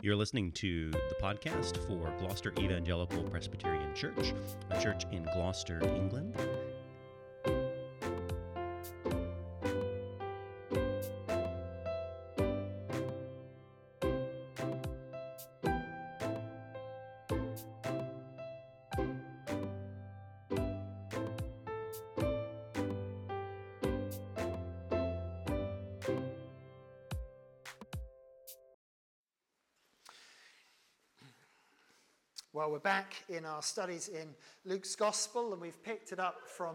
You're listening to the podcast for Gloucester Evangelical Presbyterian Church, a church in Gloucester, England. In our studies in Luke's Gospel, and we've picked it up from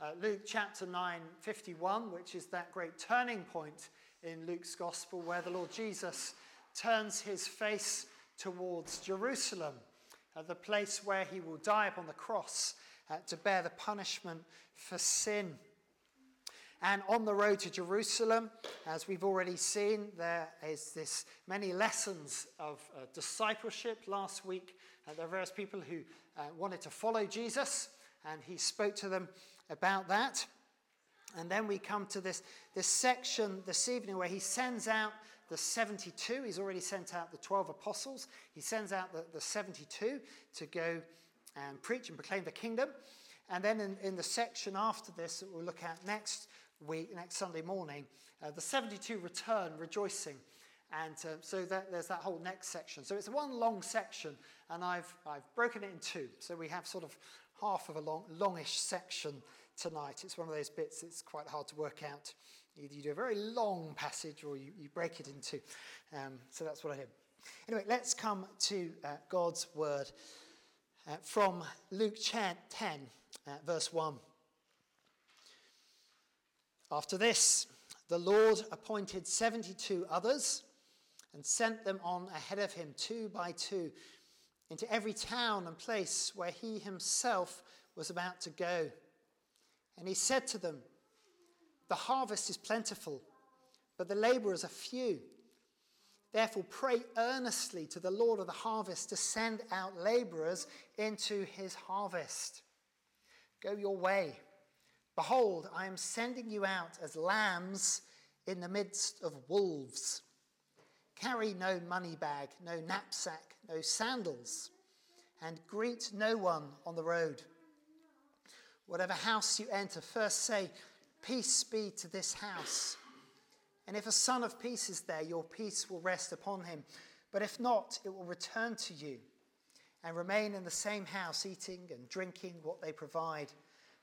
uh, Luke chapter 9, 51, which is that great turning point in Luke's Gospel where the Lord Jesus turns his face towards Jerusalem, uh, the place where he will die upon the cross uh, to bear the punishment for sin. And on the road to Jerusalem, as we've already seen, there is this many lessons of uh, discipleship. Last week, uh, there were various people who uh, wanted to follow Jesus, and he spoke to them about that. And then we come to this, this section this evening where he sends out the 72. He's already sent out the 12 apostles. He sends out the, the 72 to go and preach and proclaim the kingdom. And then in, in the section after this that we'll look at next, week, next Sunday morning, uh, the 72 return rejoicing. And uh, so that, there's that whole next section. So it's one long section, and I've, I've broken it in two. So we have sort of half of a long, longish section tonight. It's one of those bits that's quite hard to work out. Either you do a very long passage or you, you break it in two. Um, so that's what I did. Anyway, let's come to uh, God's word uh, from Luke 10, uh, verse 1. After this, the Lord appointed 72 others and sent them on ahead of him, two by two, into every town and place where he himself was about to go. And he said to them, The harvest is plentiful, but the laborers are few. Therefore, pray earnestly to the Lord of the harvest to send out laborers into his harvest. Go your way. Behold, I am sending you out as lambs in the midst of wolves. Carry no money bag, no knapsack, no sandals, and greet no one on the road. Whatever house you enter, first say, Peace be to this house. And if a son of peace is there, your peace will rest upon him. But if not, it will return to you and remain in the same house, eating and drinking what they provide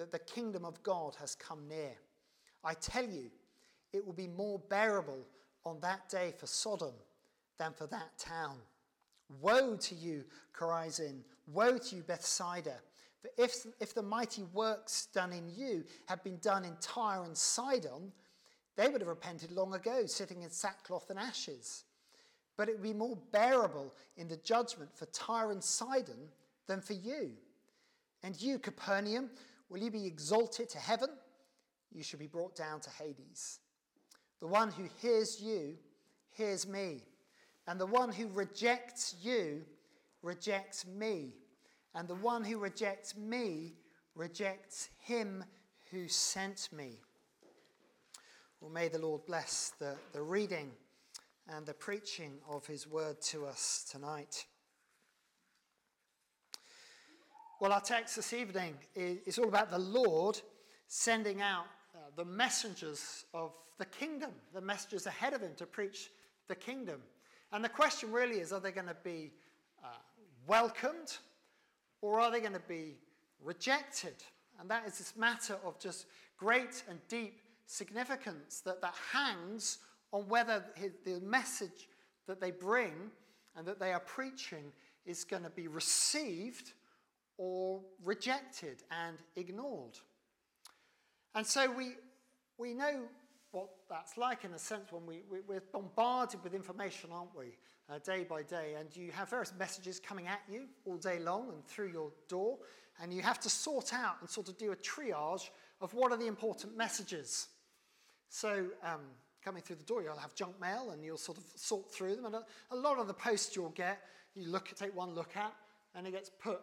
that the kingdom of God has come near. I tell you, it will be more bearable on that day for Sodom than for that town. Woe to you, Chorazin! Woe to you, Bethsaida! For if, if the mighty works done in you had been done in Tyre and Sidon, they would have repented long ago, sitting in sackcloth and ashes. But it would be more bearable in the judgment for Tyre and Sidon than for you. And you, Capernaum, Will you be exalted to heaven? You shall be brought down to Hades. The one who hears you hears me, and the one who rejects you rejects me, and the one who rejects me rejects him who sent me. Well, may the Lord bless the, the reading and the preaching of his word to us tonight. Well, our text this evening is all about the Lord sending out uh, the messengers of the kingdom, the messengers ahead of him to preach the kingdom. And the question really is are they going to be uh, welcomed or are they going to be rejected? And that is this matter of just great and deep significance that, that hangs on whether his, the message that they bring and that they are preaching is going to be received or rejected and ignored. And so we, we know what that's like in a sense when we, we, are bombarded with information, aren't we? uh, day by day, and you have various messages coming at you all day long and through your door, and you have to sort out and sort of do a triage of what are the important messages. So, um, coming through the door, you'll have junk mail and you'll sort of sort through them. And a, a lot of the posts you'll get, you look take one look at, and it gets put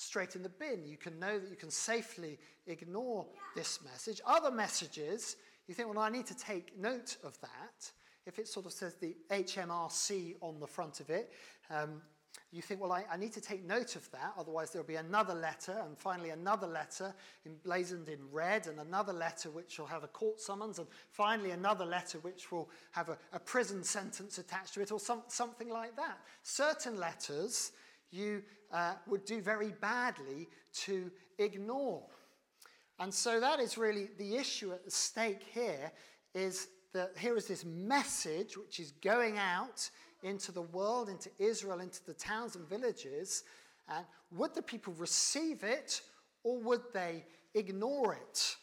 straight in the bin. You can know that you can safely ignore this message. Other messages, you think, well, I need to take note of that. If it sort of says the HMRC on the front of it, um, you think, well, I, I, need to take note of that, otherwise there'll be another letter, and finally another letter emblazoned in red, and another letter which will have a court summons, and finally another letter which will have a, a prison sentence attached to it, or some, something like that. Certain letters you uh, would do very badly to ignore. And so that is really the issue at the stake here is that here is this message which is going out into the world, into Israel, into the towns and villages. And would the people receive it or would they ignore it?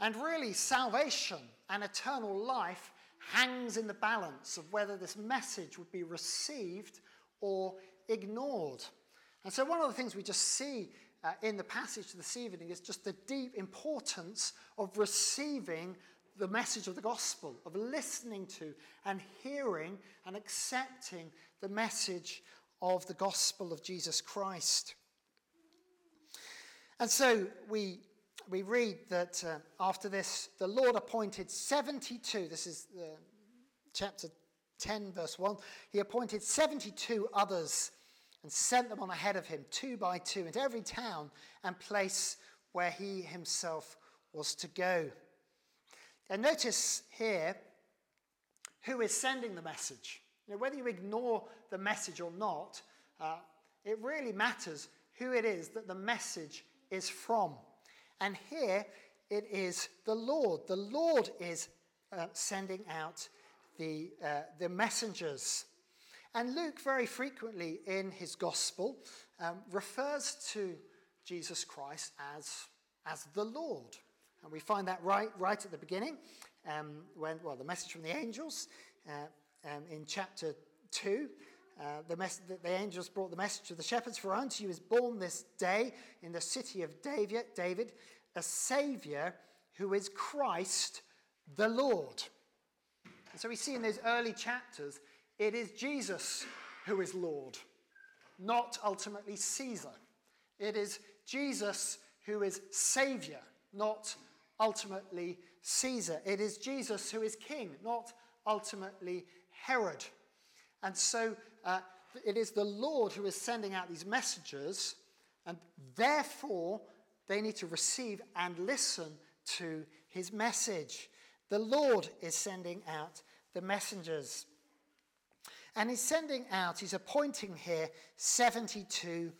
And really, salvation and eternal life hangs in the balance of whether this message would be received or ignored. And so, one of the things we just see uh, in the passage this evening is just the deep importance of receiving the message of the gospel, of listening to and hearing and accepting the message of the gospel of Jesus Christ. And so we, we read that uh, after this, the Lord appointed 72, this is uh, chapter 10, verse 1, he appointed 72 others and sent them on ahead of him, two by two, into every town and place where he himself was to go. And notice here who is sending the message. You know, whether you ignore the message or not, uh, it really matters who it is that the message is from. And here it is the Lord. The Lord is uh, sending out the, uh, the messengers. And Luke, very frequently in his gospel, um, refers to Jesus Christ as, as the Lord. And we find that right, right at the beginning, um, when, well, the message from the angels uh, um, in chapter 2. Uh, the, mes- the, the, angels brought the message to the shepherds For unto you is born this day in the city of David, David a Saviour who is Christ the Lord. And so we see in those early chapters, it is Jesus who is Lord, not ultimately Caesar. It is Jesus who is Saviour, not ultimately Caesar. It is Jesus who is king, not ultimately Herod. And so uh, it is the Lord who is sending out these messengers, and therefore they need to receive and listen to his message. The Lord is sending out the messengers. And he's sending out, he's appointing here 72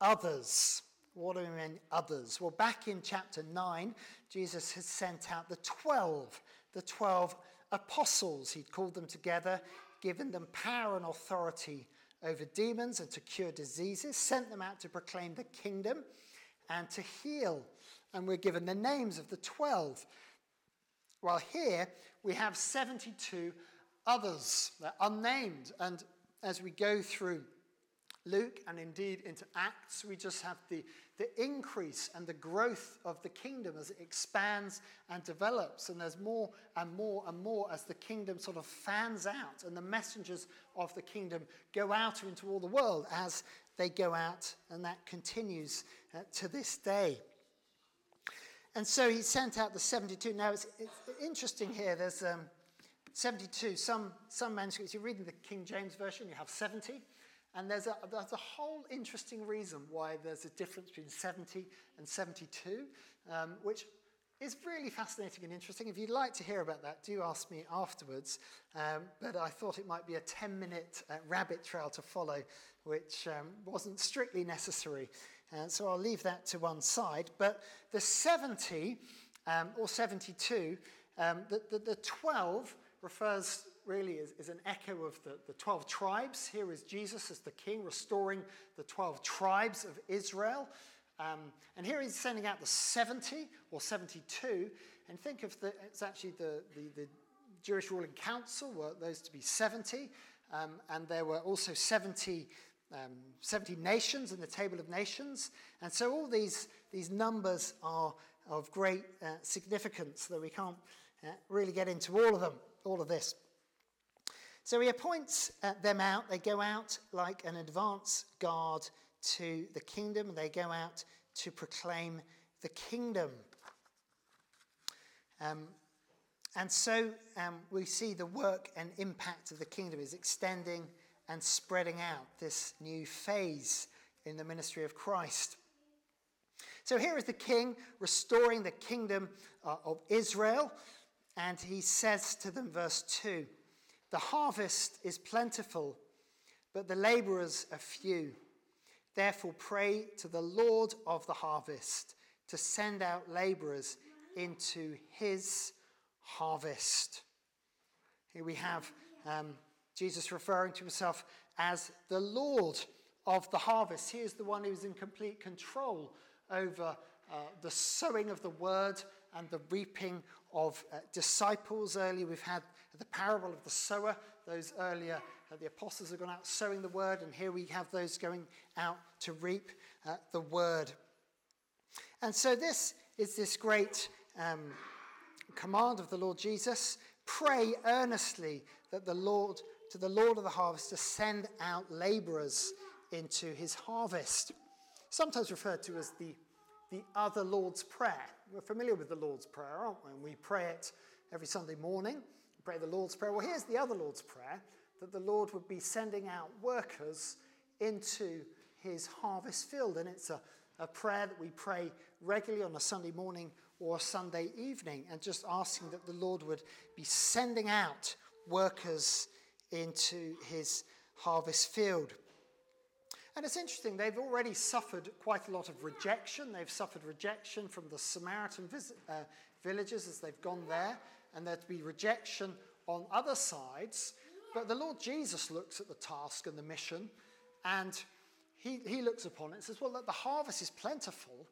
others. What do we mean, others? Well, back in chapter 9, Jesus has sent out the 12, the 12 apostles. He'd called them together, given them power and authority over demons and to cure diseases, sent them out to proclaim the kingdom and to heal. And we're given the names of the 12. Well, here we have 72 others, they're unnamed. And as we go through Luke and indeed into Acts, we just have the, the increase and the growth of the kingdom as it expands and develops. And there's more and more and more as the kingdom sort of fans out and the messengers of the kingdom go out into all the world as they go out, and that continues uh, to this day. And so he sent out the 72. Now it's, it's interesting here, there's um, 72. Some, some manuscripts, you're reading the King James Version, you have 70. And there's a, there's a whole interesting reason why there's a difference between 70 and 72, um, which is really fascinating and interesting. If you'd like to hear about that, do ask me afterwards. Um, but I thought it might be a 10 minute uh, rabbit trail to follow, which um, wasn't strictly necessary. Uh, so I'll leave that to one side. But the 70 um, or 72, um, the, the, the 12 refers really is, is an echo of the, the 12 tribes. Here is Jesus as the king, restoring the 12 tribes of Israel. Um, and here he's sending out the 70 or 72. And think of the, it's actually the, the, the Jewish ruling council were those to be 70. um, and there were also 70, um, 70 nations in the table of nations. And so all these, these numbers are of great uh, significance, though we can't uh, really get into all of them, all of this. So he appoints uh, them out. They go out like an advance guard to the kingdom. They go out to proclaim the kingdom. Um, and so um, we see the work and impact of the kingdom is extending and spreading out this new phase in the ministry of Christ. So here is the king restoring the kingdom uh, of Israel, and he says to them, verse 2 The harvest is plentiful, but the laborers are few. Therefore, pray to the Lord of the harvest to send out laborers into his harvest. Here we have um, Jesus referring to himself as the Lord of the harvest. He is the one who is in complete control over uh, the sowing of the word and the reaping of uh, disciples. Earlier, we've had the parable of the sower. Those earlier, uh, the apostles have gone out sowing the word, and here we have those going out to reap uh, the word. And so, this is this great um, command of the Lord Jesus pray earnestly that the Lord, to the Lord of the harvest, to send out laborers into his harvest. Sometimes referred to as the, the other Lord's Prayer. We're familiar with the Lord's Prayer, aren't we? And we pray it every Sunday morning. We pray the Lord's Prayer. Well, here's the other Lord's Prayer that the Lord would be sending out workers into his harvest field. And it's a, a prayer that we pray regularly on a Sunday morning or a Sunday evening and just asking that the Lord would be sending out workers into his harvest field. And it's interesting, they've already suffered quite a lot of rejection. They've suffered rejection from the Samaritan visit, uh, villages as they've gone there, and there'd be rejection on other sides. But the Lord Jesus looks at the task and the mission, and he, he looks upon it and says, Well, look, the harvest is plentiful,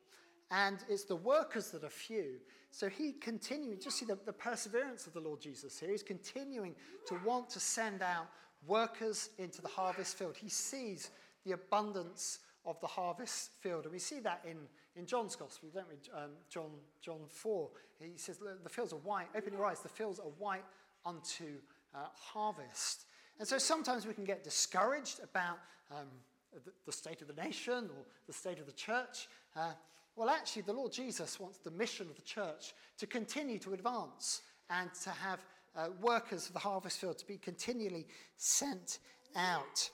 and it's the workers that are few. So he continuing, just see the, the perseverance of the Lord Jesus here. He's continuing to want to send out workers into the harvest field. He sees the abundance of the harvest field. And we see that in, in John's Gospel, don't we? Um, John, John 4. He says, The fields are white. Open your eyes. The fields are white unto uh, harvest. And so sometimes we can get discouraged about um, the, the, state of the nation or the state of the church. Uh, well, actually, the Lord Jesus wants the mission of the church to continue to advance and to have uh, workers of the harvest field to be continually sent out.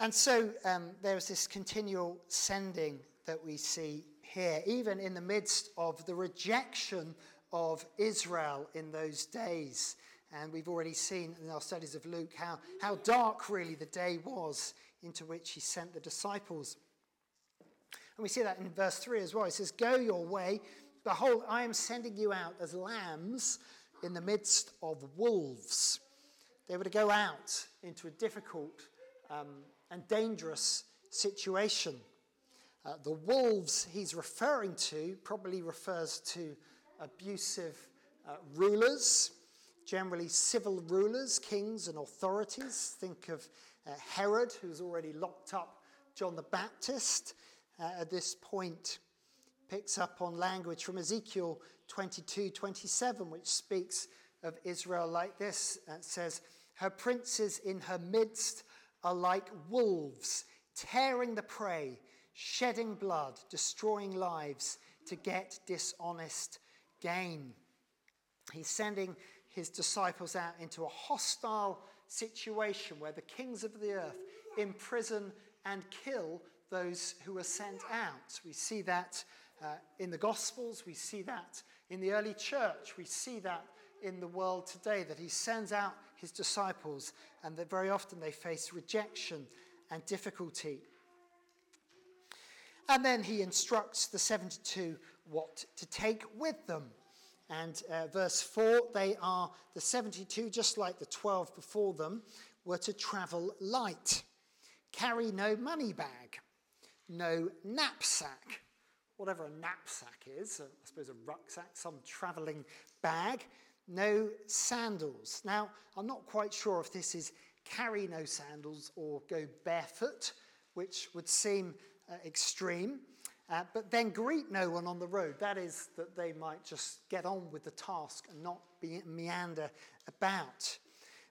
And so um, there is this continual sending that we see here, even in the midst of the rejection of Israel in those days. And we've already seen in our studies of Luke how, how dark really the day was into which he sent the disciples. And we see that in verse 3 as well. It says, Go your way. Behold, I am sending you out as lambs in the midst of wolves. They were to go out into a difficult um, and dangerous situation. Uh, the wolves he's referring to probably refers to abusive uh, rulers, generally civil rulers, kings, and authorities. Think of uh, Herod, who's already locked up John the Baptist uh, at this point picks up on language from Ezekiel 22 27, which speaks of Israel like this. It says, Her princes in her midst are like wolves, tearing the prey, shedding blood, destroying lives to get dishonest gain. He's sending his disciples out into a hostile situation where the kings of the earth imprison and kill those who are sent out. We see that uh, in the Gospels, we see that in the early church, we see that in the world today, that he sends out his disciples and that very often they face rejection and difficulty. And then he instructs the 72 what to take with them. And uh, verse 4 they are the 72, just like the 12 before them, were to travel light, carry no money bag no knapsack. Whatever a knapsack is, uh, I suppose a rucksack, some travelling bag. No sandals. Now, I'm not quite sure if this is carry no sandals or go barefoot, which would seem uh, extreme. Uh, but then greet no one on the road. That is, that they might just get on with the task and not be meander about.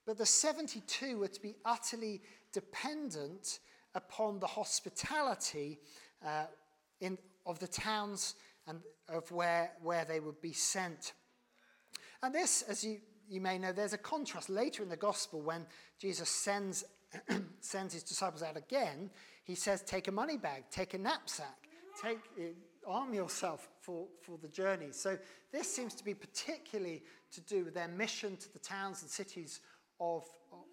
But the 72 were to be utterly dependent upon the hospitality uh, in, of the towns and of where, where they would be sent. And this, as you, you may know, there's a contrast later in the gospel when Jesus sends, sends his disciples out again. He says, Take a money bag, take a knapsack take, eh, arm yourself for, for the journey. So this seems to be particularly to do with their mission to the towns and cities of,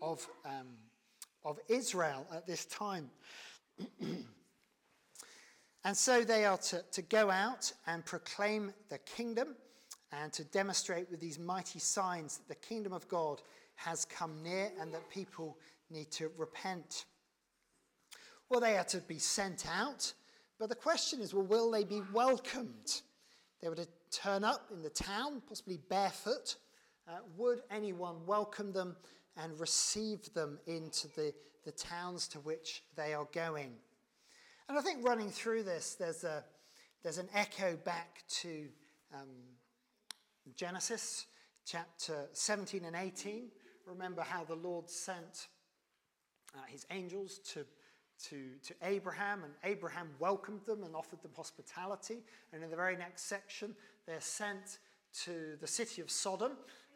of, um, of Israel at this time. and so they are to, to go out and proclaim the kingdom and to demonstrate with these mighty signs that the kingdom of God has come near and that people need to repent. Well, they are to be sent out but the question is well, will they be welcomed? They were to turn up in the town, possibly barefoot. Uh, would anyone welcome them and receive them into the, the towns to which they are going? And I think running through this, there's, a, there's an echo back to um, Genesis chapter 17 and 18. Remember how the Lord sent uh, his angels to to, to Abraham, and Abraham welcomed them and offered them hospitality. And in the very next section, they're sent to the city of Sodom,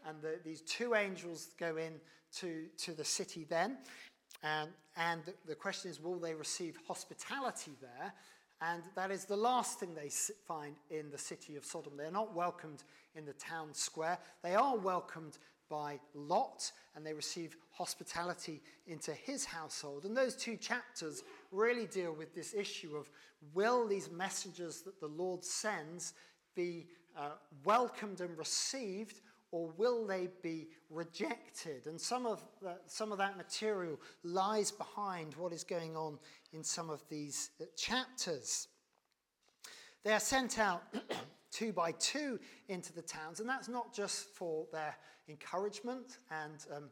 and the, these two angels go in to, to the city then. Um, and the, the question is, will they receive hospitality there? And that is the last thing they find in the city of Sodom. They're not welcomed in the town square. They are welcomed by Lot, and they receive hospitality into his household. And those two chapters really deal with this issue of will these messengers that the Lord sends be uh, welcomed and received, or will they be rejected? And some of, the, some of that material lies behind what is going on in some of these uh, chapters. They are sent out two by two into the towns, and that's not just for their encouragement and um,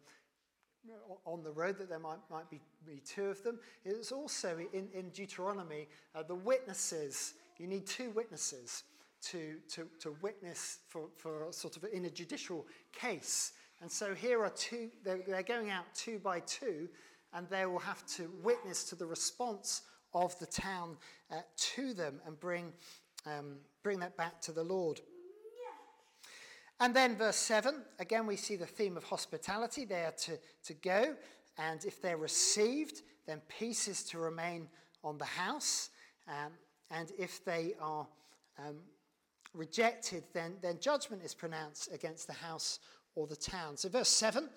on the road that there might, might be, be two of them. It's also in, in Deuteronomy, uh, the witnesses, you need two witnesses to, to, to witness for, for sort of in a judicial case. And so here are two, they're, they're going out two by two, and they will have to witness to the response of the town uh, to them and bring, um, bring that back to the Lord. And then, verse 7, again, we see the theme of hospitality. They are to, to go, and if they're received, then peace is to remain on the house. Um, and if they are um, rejected, then, then judgment is pronounced against the house or the town. So, verse 7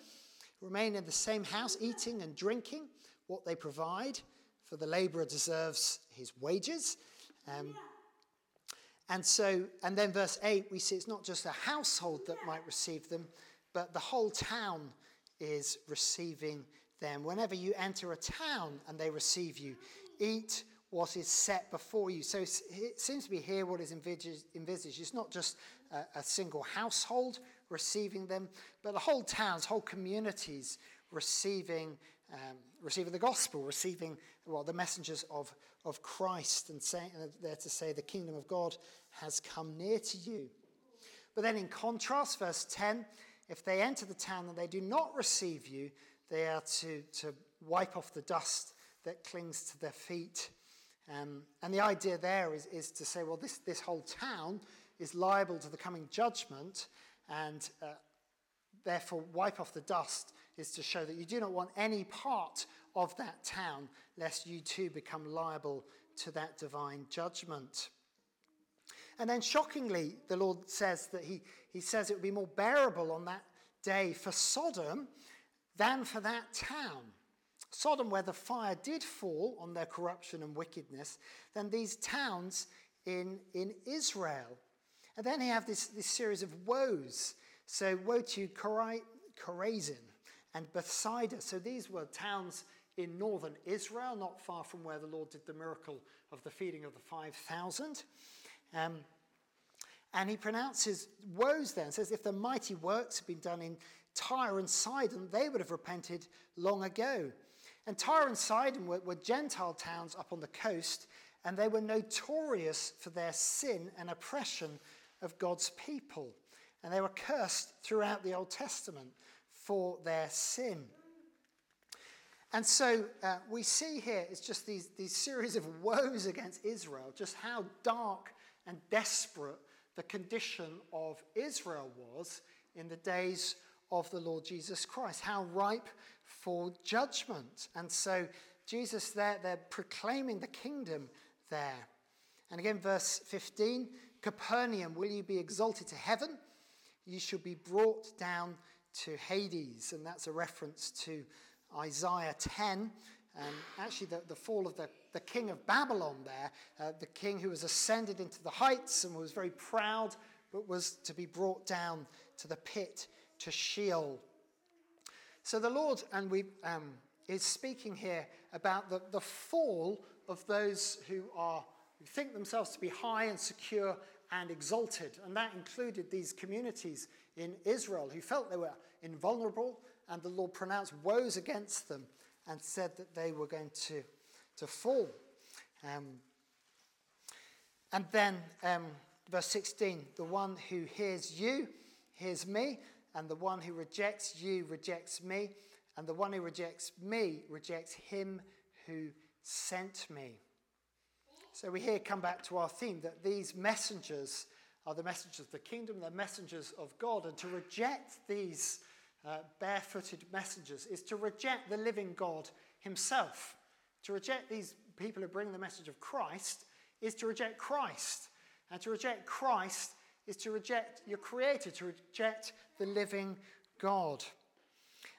remain in the same house, eating and drinking what they provide, for the laborer deserves his wages. Um, and so, and then verse 8, we see it's not just a household that might receive them, but the whole town is receiving them. Whenever you enter a town and they receive you, eat what is set before you. So it seems to be here what is envisaged. It's not just a, a single household receiving them, but whole towns, whole communities receiving, um, receiving the gospel, receiving well, the messengers of, of Christ, and saying, there to say the kingdom of God has come near to you. But then, in contrast, verse 10 if they enter the town and they do not receive you, they are to, to wipe off the dust that clings to their feet. Um, and the idea there is, is to say, well, this, this whole town is liable to the coming judgment, and uh, therefore, wipe off the dust is to show that you do not want any part of that town, lest you too become liable to that divine judgment. And then shockingly, the Lord says that he, he says it would be more bearable on that day for Sodom than for that town. Sodom, where the fire did fall on their corruption and wickedness, than these towns in, in Israel. And then you have this, this series of woes. So, woe to Chorazin and Bethsaida. So, these were towns in northern Israel, not far from where the Lord did the miracle of the feeding of the 5,000. Um, And he pronounces woes there and says, If the mighty works had been done in Tyre and Sidon, they would have repented long ago. And Tyre and Sidon were, were Gentile towns up on the coast, and they were notorious for their sin and oppression of God's people. And they were cursed throughout the Old Testament for their sin. And so uh, we see here it's just these, these series of woes against Israel, just how dark and desperate the condition of Israel was in the days of the Lord Jesus Christ, how ripe for judgment. And so Jesus there, they're proclaiming the kingdom there. And again, verse 15 Capernaum, will you be exalted to heaven? You shall be brought down to Hades. And that's a reference to Isaiah 10. Um, actually, the, the fall of the, the king of Babylon there, uh, the king who was ascended into the heights and was very proud, but was to be brought down to the pit, to Sheol. So the Lord, and we, um, is speaking here about the, the fall of those who are who think themselves to be high and secure and exalted. And that included these communities in Israel who felt they were invulnerable and the Lord pronounced woes against them and said that they were going to, to fall. Um, and then, um, verse 16 the one who hears you hears me, and the one who rejects you rejects me, and the one who rejects me rejects him who sent me. So we here come back to our theme that these messengers are the messengers of the kingdom, they're messengers of God, and to reject these uh, barefooted messengers is to reject the living God himself. To reject these people who bring the message of Christ is to reject Christ. And to reject Christ is to reject your Creator, to reject the living God.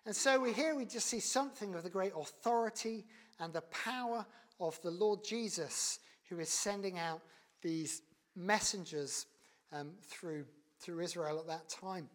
And so we here we just see something of the great authority and the power of the Lord Jesus, who is sending out these messengers um, through, through Israel at that time.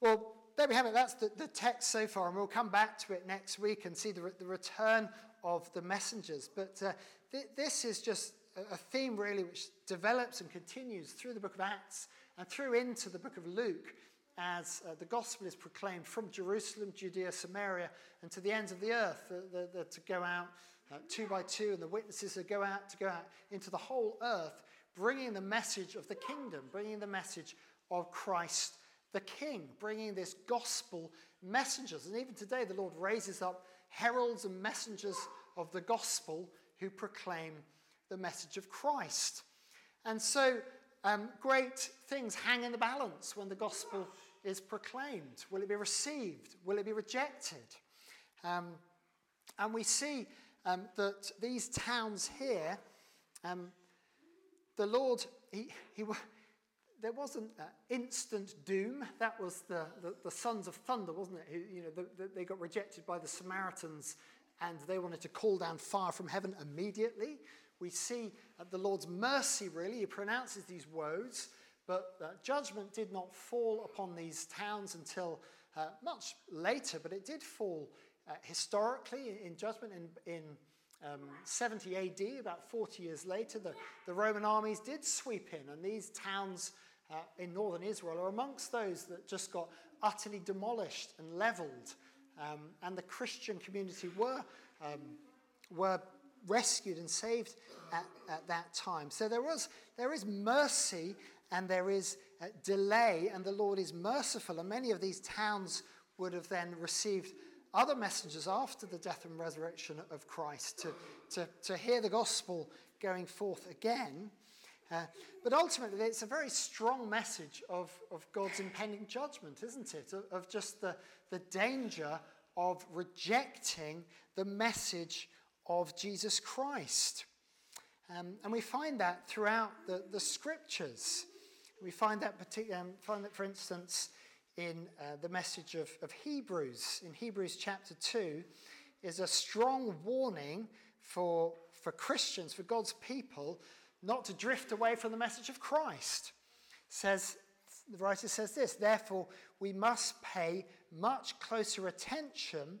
Well, there we have it. That's the, the text so far, and we'll come back to it next week and see the, the return of the messengers. But uh, th- this is just a, theme, really, which develops and continues through the book of Acts and through into the book of Luke as uh, the gospel is proclaimed from Jerusalem, Judea, Samaria, and to the ends of the earth, the, the, the, to go out uh, two by two, and the witnesses that go out to go out into the whole earth, bringing the message of the kingdom, bringing the message of Christ the king, bringing this gospel messengers. And even today, the Lord raises up heralds and messengers of the gospel who proclaim the message of Christ. And so, um, great things hang in the balance when the gospel is proclaimed. Will it be received? Will it be rejected? Um, and we see um, that these towns here, um, the Lord, he, he, there wasn't uh, instant doom. That was the, the, the, sons of thunder, wasn't it? You know, the, the, they got rejected by the Samaritans and they wanted to call down fire from heaven immediately. We see uh, the Lord's mercy, really. He pronounces these woes, but uh, judgment did not fall upon these towns until uh, much later, but it did fall uh, historically in judgment in, in um, 70 AD, about 40 years later. The, the Roman armies did sweep in, and these towns uh, in northern Israel are amongst those that just got utterly demolished and leveled. Um, and the Christian community were, um, were rescued and saved at, at, that time. So there, was, there is mercy and there is uh, delay, and the Lord is merciful. And many of these towns would have then received other messengers after the death and resurrection of Christ to, to, to hear the gospel going forth again. Uh, but ultimately, it's a very strong message of, of God's impending judgment, isn't it? Of, of just the, the danger of rejecting the message of Jesus Christ. Um, and we find that throughout the, the scriptures. We find that, partic- um, find that, for instance, in uh, the message of, of Hebrews. In Hebrews chapter 2, is a strong warning for, for Christians, for God's people, not to drift away from the message of Christ. Says the writer says this, therefore we must pay much closer attention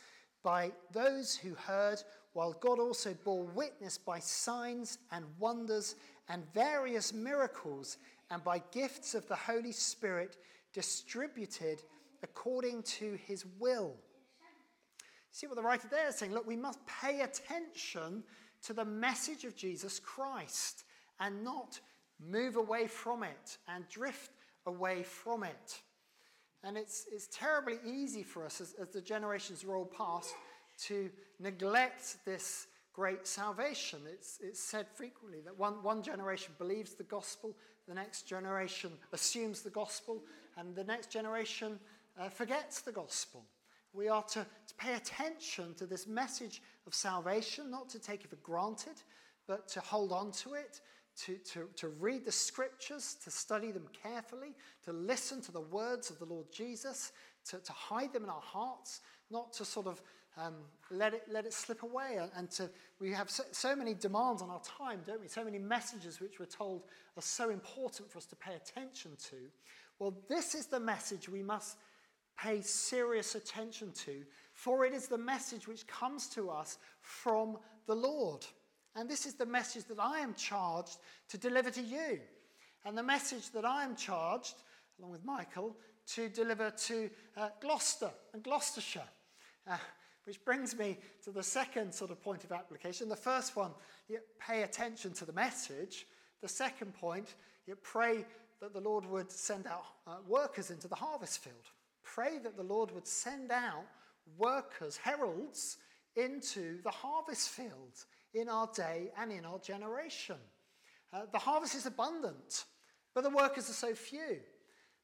by those who heard, while God also bore witness by signs and wonders and various miracles and by gifts of the Holy Spirit distributed according to his will. See what the writer there is saying? Look, we must pay attention to the message of Jesus Christ and not move away from it and drift away from it. And it's, it's terribly easy for us as, as the generations roll past to neglect this great salvation. It's, it's said frequently that one, one generation believes the gospel, the next generation assumes the gospel, and the next generation uh, forgets the gospel. We are to, to pay attention to this message of salvation, not to take it for granted, but to hold on to it, to, to, to read the scriptures, to study them carefully, to listen to the words of the Lord Jesus, to, to hide them in our hearts, not to sort of um, let, it, let it slip away. And to, we have so, so many demands on our time, don't we? So many messages which we're told are so important for us to pay attention to. Well, this is the message we must pay serious attention to, for it is the message which comes to us from the Lord. And this is the message that I am charged to deliver to you. And the message that I am charged, along with Michael, to deliver to uh, Gloucester and Gloucestershire. Uh, which brings me to the second sort of point of application. The first one, you pay attention to the message. The second point, you pray that the Lord would send out uh, workers into the harvest field. Pray that the Lord would send out workers, heralds, into the harvest field in our day and in our generation. Uh, the harvest is abundant, but the workers are so few.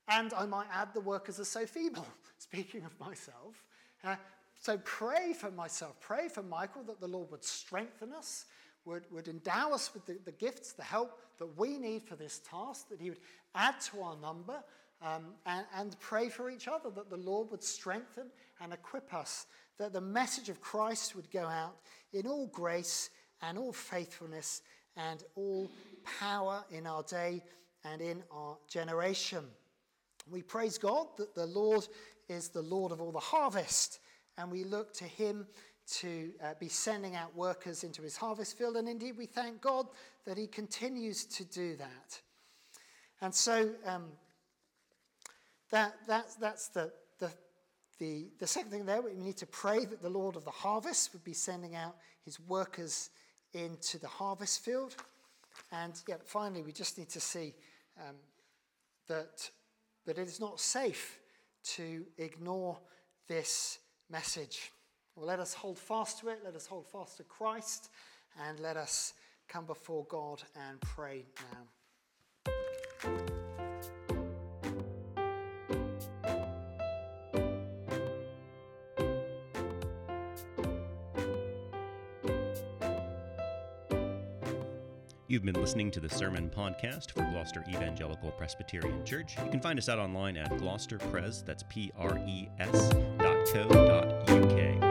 And I might add, the workers are so feeble, speaking of myself. Uh, so pray for myself, pray for Michael that the Lord would strengthen us, would, would endow us with the, the gifts, the help that we need for this task, that He would add to our number, um, and, and pray for each other that the Lord would strengthen and equip us, that the message of Christ would go out in all grace and all faithfulness and all power in our day and in our generation. We praise God that the Lord is the Lord of all the harvest, and we look to Him to uh, be sending out workers into His harvest field. And indeed, we thank God that He continues to do that. And so, um, that, that's, that's the, the, the, the second thing there. We need to pray that the Lord of the harvest would be sending out his workers into the harvest field. And yeah, finally, we just need to see um, that, that it is not safe to ignore this message. Well, let us hold fast to it. Let us hold fast to Christ. And let us come before God and pray now. You've been listening to the Sermon Podcast for Gloucester Evangelical Presbyterian Church. You can find us out online at gloucesterpres, that's P R E S dot co dot UK.